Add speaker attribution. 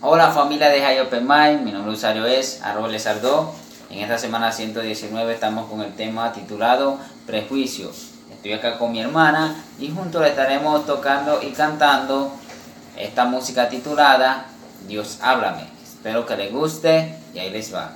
Speaker 1: Hola familia de High Open Mind, mi nombre de usuario es arroba Sardó. En esta semana 119 estamos con el tema titulado Prejuicio. Estoy acá con mi hermana y juntos le estaremos tocando y cantando esta música titulada Dios háblame. Espero que les guste y ahí les va.